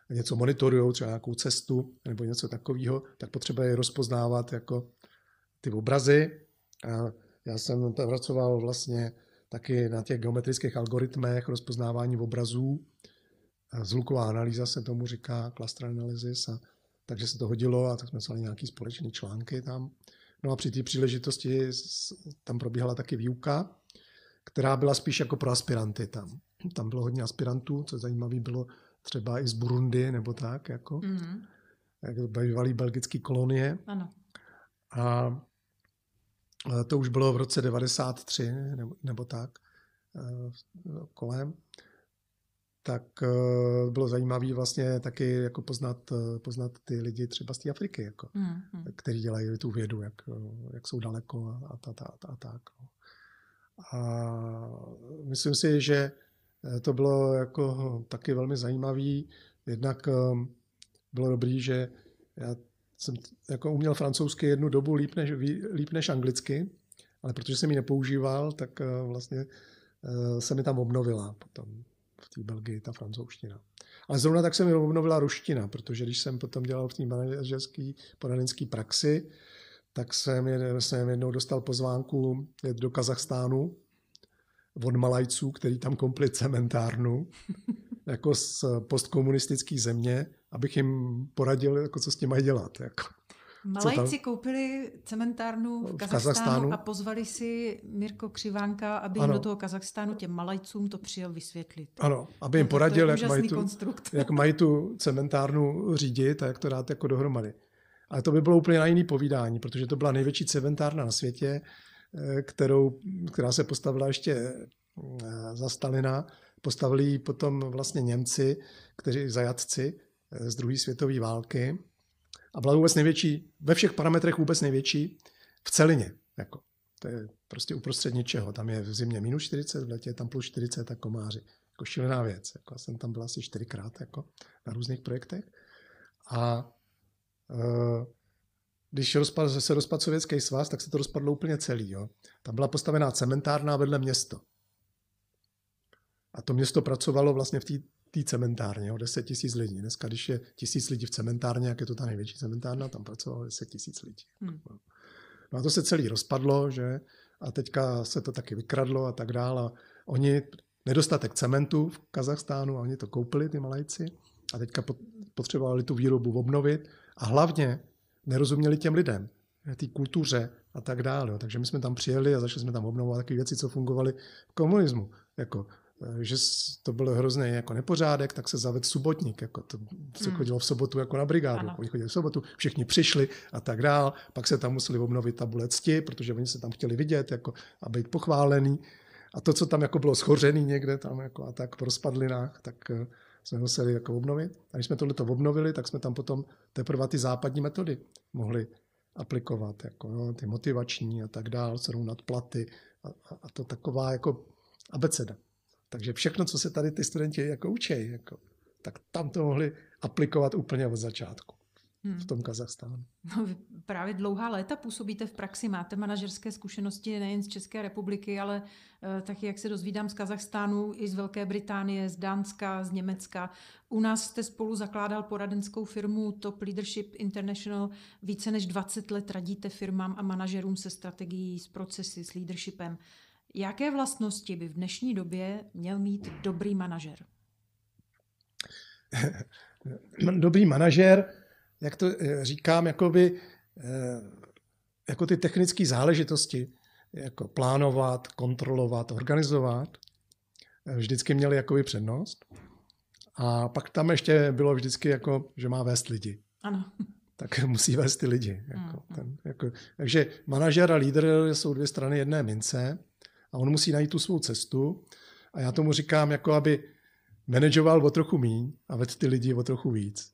něco monitorují, třeba nějakou cestu nebo něco takového, tak potřebuje rozpoznávat jako ty obrazy. A já jsem pracoval vlastně taky na těch geometrických algoritmech rozpoznávání obrazů. A zvuková analýza se tomu říká, cluster analysis. A, takže se to hodilo a tak jsme psali nějaký společné články tam. No a při té příležitosti tam probíhala taky výuka, která byla spíš jako pro aspiranty tam. Tam bylo hodně aspirantů, co zajímavé bylo třeba i z Burundi nebo tak, jako. Mm-hmm. Jak bývalý belgický kolonie. Ano. A to už bylo v roce 93 nebo, nebo tak e, kolem tak uh, bylo zajímavé vlastně taky jako poznat, uh, poznat ty lidi třeba z té Afriky, jako, mm, mm. kteří dělají tu vědu, jak, uh, jak jsou daleko a, a, a, a, a tak. No. A myslím si, že to bylo jako taky velmi zajímavé. Jednak bylo dobrý, že já jsem jako uměl francouzsky jednu dobu líp než, líp než anglicky, ale protože jsem ji nepoužíval, tak vlastně se mi tam obnovila potom v té Belgii, ta francouzština. Ale zrovna tak se mi obnovila ruština, protože když jsem potom dělal v té manažerské poradenské praxi, tak jsem, jsem jednou dostal pozvánku jet do Kazachstánu od Malajců, který tam kompli cementárnu, [laughs] jako z postkomunistické země, abych jim poradil, jako co s tím mají dělat. Jako. Malajci koupili cementárnu v Kazachstánu, v Kazachstánu a pozvali si Mirko Křivánka, aby jim do toho Kazachstánu těm Malajcům to přijel vysvětlit. Ano, aby jim poradil, jak mají, tu, [laughs] jak mají tu cementárnu řídit a jak to dát jako dohromady. Ale to by bylo úplně na jiný povídání, protože to byla největší cementárna na světě, eh, kterou, která se postavila ještě eh, za Stalina. Postavili ji potom vlastně Němci, kteří zajatci eh, z druhé světové války a byla vůbec největší, ve všech parametrech vůbec největší v celině. Jako. To je prostě uprostřed něčeho. Tam je v zimě minus 40, v letě je tam plus 40 a komáři. Jako šílená věc. Jako já jsem tam byl asi čtyřikrát jako na různých projektech. A uh, když rozpad, se rozpadl sovětský svaz, tak se to rozpadlo úplně celý. Jo. Tam byla postavená cementárna vedle město. A to město pracovalo vlastně v té cementárně, jo, 10 tisíc lidí. Dneska, když je tisíc lidí v cementárně, jak je to ta největší cementárna, tam pracovalo 10 tisíc lidí. Hmm. No a to se celý rozpadlo, že? A teďka se to taky vykradlo a tak dále. A oni, nedostatek cementu v Kazachstánu, a oni to koupili, ty malajci, a teďka potřebovali tu výrobu obnovit a hlavně nerozuměli těm lidem, té kultuře a tak dále. Takže my jsme tam přijeli a začali jsme tam obnovovat takové věci, co fungovaly v komunismu. Jako, že to bylo hrozný jako nepořádek, tak se zavedl subotník. Jako to se hmm. chodilo v sobotu jako na brigádu. Oni chodili v sobotu, všichni přišli a tak dál. Pak se tam museli obnovit tabule cti, protože oni se tam chtěli vidět jako, a být pochválený. A to, co tam jako bylo schořený někde tam jako a tak v rozpadlinách, tak eh, jsme museli jako obnovit. A když jsme tohle obnovili, tak jsme tam potom teprve ty západní metody mohli aplikovat, jako no, ty motivační a tak dál, nad platy a, a, a to taková jako abeceda. Takže všechno, co se tady ty studenti jako učí, jako, tak tam to mohli aplikovat úplně od začátku hmm. v tom Kazachstánu. No, vy právě dlouhá léta působíte v praxi, máte manažerské zkušenosti nejen z České republiky, ale uh, taky, jak se dozvídám, z Kazachstánu, i z Velké Británie, z Dánska, z Německa. U nás jste spolu zakládal poradenskou firmu Top Leadership International. Více než 20 let radíte firmám a manažerům se strategií, s procesy, s leadershipem. Jaké vlastnosti by v dnešní době měl mít dobrý manažer? [laughs] dobrý manažer jak to eh, říkám, jakoby, eh, jako ty technické záležitosti, jako plánovat, kontrolovat, organizovat, eh, vždycky měly jakoby přednost. A pak tam ještě bylo vždycky, jako, že má vést lidi. Ano. [laughs] Tak musí vést ty lidi. Jako, mm. ten, jako, takže manažer a lídr jsou dvě strany jedné mince a on musí najít tu svou cestu. A já tomu říkám, jako aby manažoval o trochu míň a vedl ty lidi o trochu víc.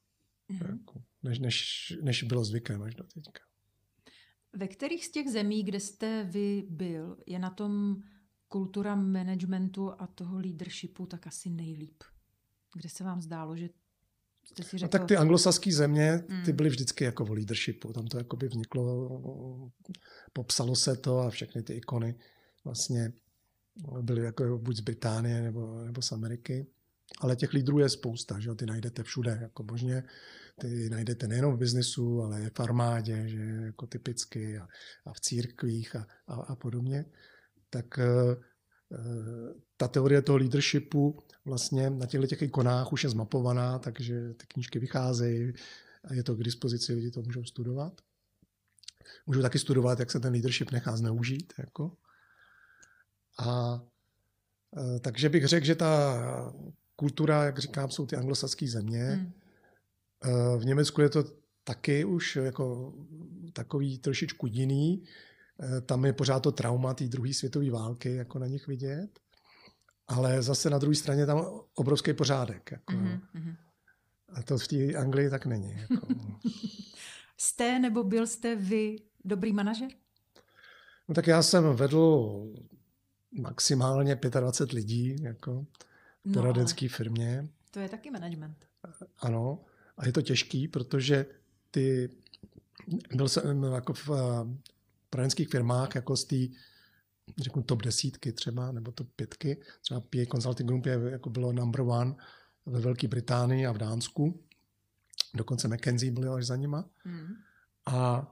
Mm. Jako než, než, než bylo zvykem až do teďka. Ve kterých z těch zemí, kde jste vy byl, je na tom kultura managementu a toho leadershipu tak asi nejlíp? Kde se vám zdálo, že jste si řekl... No tak ty anglosaské země, ty hmm. byly vždycky jako o leadershipu. Tam to jako by vzniklo, popsalo se to a všechny ty ikony vlastně byly jako buď z Británie nebo, nebo z Ameriky. Ale těch lídrů je spousta, že jo? ty najdete všude, jako možně ty najdete nejenom v biznesu, ale v armádě, že jako typicky a, a v církvích a, a, a podobně, tak uh, ta teorie toho leadershipu vlastně na těchto těch ikonách už je zmapovaná, takže ty knížky vycházejí a je to k dispozici, lidi to můžou studovat. Můžou taky studovat, jak se ten leadership nechá zneužít. Jako. A eh, takže bych řekl, že ta kultura, jak říkám, jsou ty anglosaské země. Hmm. Eh, v Německu je to taky už jako takový trošičku jiný. Eh, tam je pořád to trauma té druhé světové války jako na nich vidět. Ale zase na druhé straně tam obrovský pořádek. Jako, mm-hmm. A to v té Anglii tak není. Jako. [laughs] jste nebo byl jste vy dobrý manažer? No tak já jsem vedl maximálně 25 lidí jako v no, poradenské firmě. To je taky management. Ano. A je to těžký, protože ty, byl jsem jako v eh, poradenských firmách jako z té řeknu top desítky třeba, nebo top pětky. Třeba PA Consulting Group je, jako bylo number one ve Velké Británii a v Dánsku. Dokonce McKenzie byl až za nima. Mm. A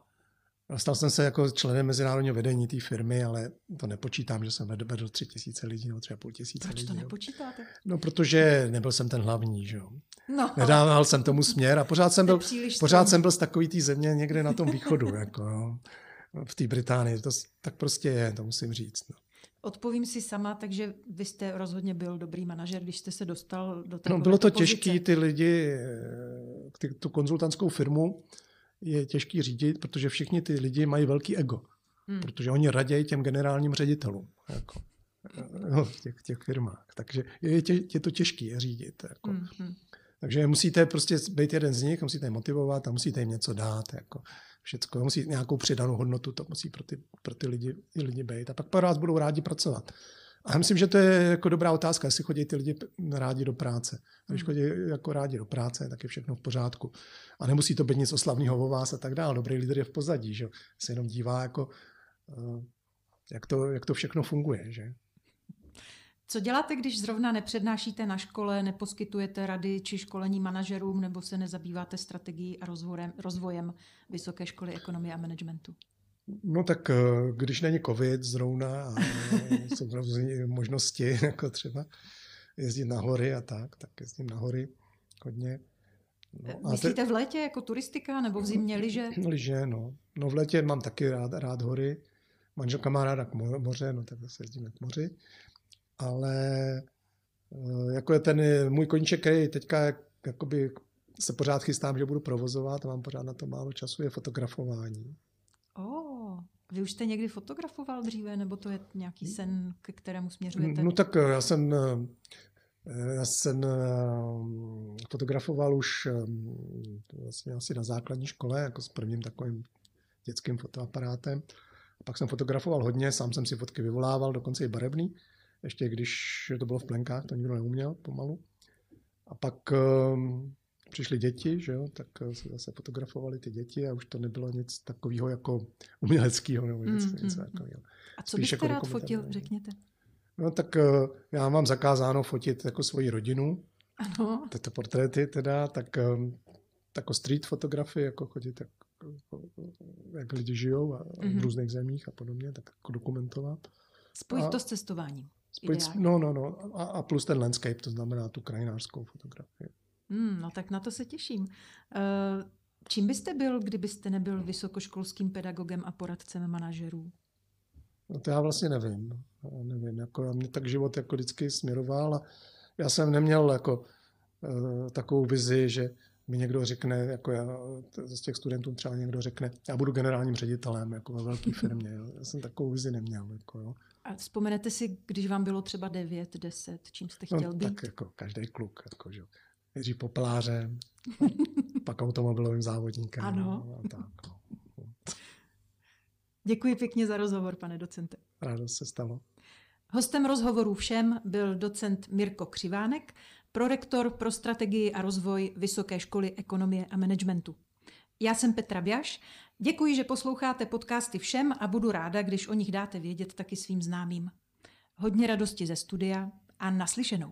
Stal jsem se jako členem mezinárodního vedení té firmy, ale to nepočítám, že jsem vedl, tři tisíce lidí nebo třeba půl tisíce Proč lidí. Proč to nepočítáte? No, protože nebyl jsem ten hlavní, že jo. No. Nedával jsem tomu směr a pořád jsem byl, pořád jsem byl z takový té země někde na tom východu, [laughs] jako no. v té Británii. To tak prostě je, to musím říct. No. Odpovím si sama, takže vy jste rozhodně byl dobrý manažer, když jste se dostal do té No bylo to těžké ty lidi, eh, ty, tu konzultantskou firmu, je těžký řídit, protože všichni ty lidi mají velký ego. Hmm. Protože oni raději těm generálním ředitelům. Jako, no, v těch, těch firmách. Takže je, tě, je to těžké je řídit. Jako. Hmm, hmm. Takže musíte prostě být jeden z nich, musíte je motivovat a musíte jim něco dát. Jako všecko. Musí nějakou přidanou hodnotu, to musí pro ty, pro ty lidi, ty lidi být. A pak pro vás budou rádi pracovat. A já myslím, že to je jako dobrá otázka, jestli chodí ty lidi rádi do práce. A když hmm. chodí jako rádi do práce, tak je všechno v pořádku. A nemusí to být nic oslavného o vás a tak dále. Dobrý lídr je v pozadí, že se jenom dívá, jako, eh, jak, to, jak to všechno funguje. Že? Co děláte, když zrovna nepřednášíte na škole, neposkytujete rady či školení manažerům nebo se nezabýváte strategií a rozvojem, rozvojem Vysoké školy ekonomie a managementu? No tak eh, když není covid zrovna a [laughs] jsou možnosti, [laughs] jako třeba jezdit na hory a tak, tak jezdím na hory hodně. No, Myslíte v létě jako turistika nebo v zimě liže? [clears throat] Liže, no. No v létě mám taky rád, rád hory. Manželka má ráda k moře, no tak zase jezdíme k moři ale eh, jako je ten můj koníček, který teďka jakoby se pořád chystám, že budu provozovat a mám pořád na to málo času, je fotografování. Vy už jste někdy fotografoval dříve, nebo to je nějaký sen, ke kterému směřujete? No tak eh, já jsem, eh, já jsem fotografoval už vlastně asi na základní škole, jako s prvním takovým dětským fotoaparátem. Pak jsem fotografoval hodně, sám jsem si fotky vyvolával, dokonce i barevný ještě když to bylo v plenkách, to nikdo neuměl pomalu. A pak přišly děti, že jo, tak eh, se zase fotografovali ty děti a už to nebylo nic takového jako uměleckého nebo něco, mm, něco mm. takového. A co Spíš byste jako rád fotil, řekněte? No tak uh, já mám zakázáno fotit jako svoji rodinu. Ano. Tyto portréty teda, tak jako street fotografii, jako chodit jak, jak lidi žijou a, mm-hmm. v různých zemích a podobně, tak jako dokumentovat. Spojit a, to s cestováním. Spojit, no, no, no. A, a plus ten landscape, to znamená tu krajinářskou fotografii. Hmm, no tak na to se těším. Uh, čím byste byl, kdybyste nebyl vysokoškolským pedagogem a poradcem manažerů? No to já vlastně nevím. Já nevím, jako mě tak život jako vždycky směroval a já jsem neměl jako uh, takovou vizi, že mi někdo řekne, jako já, z těch studentů třeba někdo řekne, já budu generálním ředitelem jako ve velké [laughs] firmě. Já jsem takovou vizi neměl. Jako, jo. A vzpomenete si, když vám bylo třeba 9, 10, čím jste no, chtěl no, být? Tak jako každý kluk. Jako, že? Nejdřív popelářem, [laughs] pak automobilovým závodníkem. Ano. No, a tak, no. Děkuji pěkně za rozhovor, pane docente. Rádo se stalo. Hostem rozhovoru všem byl docent Mirko Křivánek, prorektor pro strategii a rozvoj Vysoké školy ekonomie a managementu. Já jsem Petra Bjaš, děkuji, že posloucháte podcasty všem a budu ráda, když o nich dáte vědět taky svým známým. Hodně radosti ze studia a naslyšenou.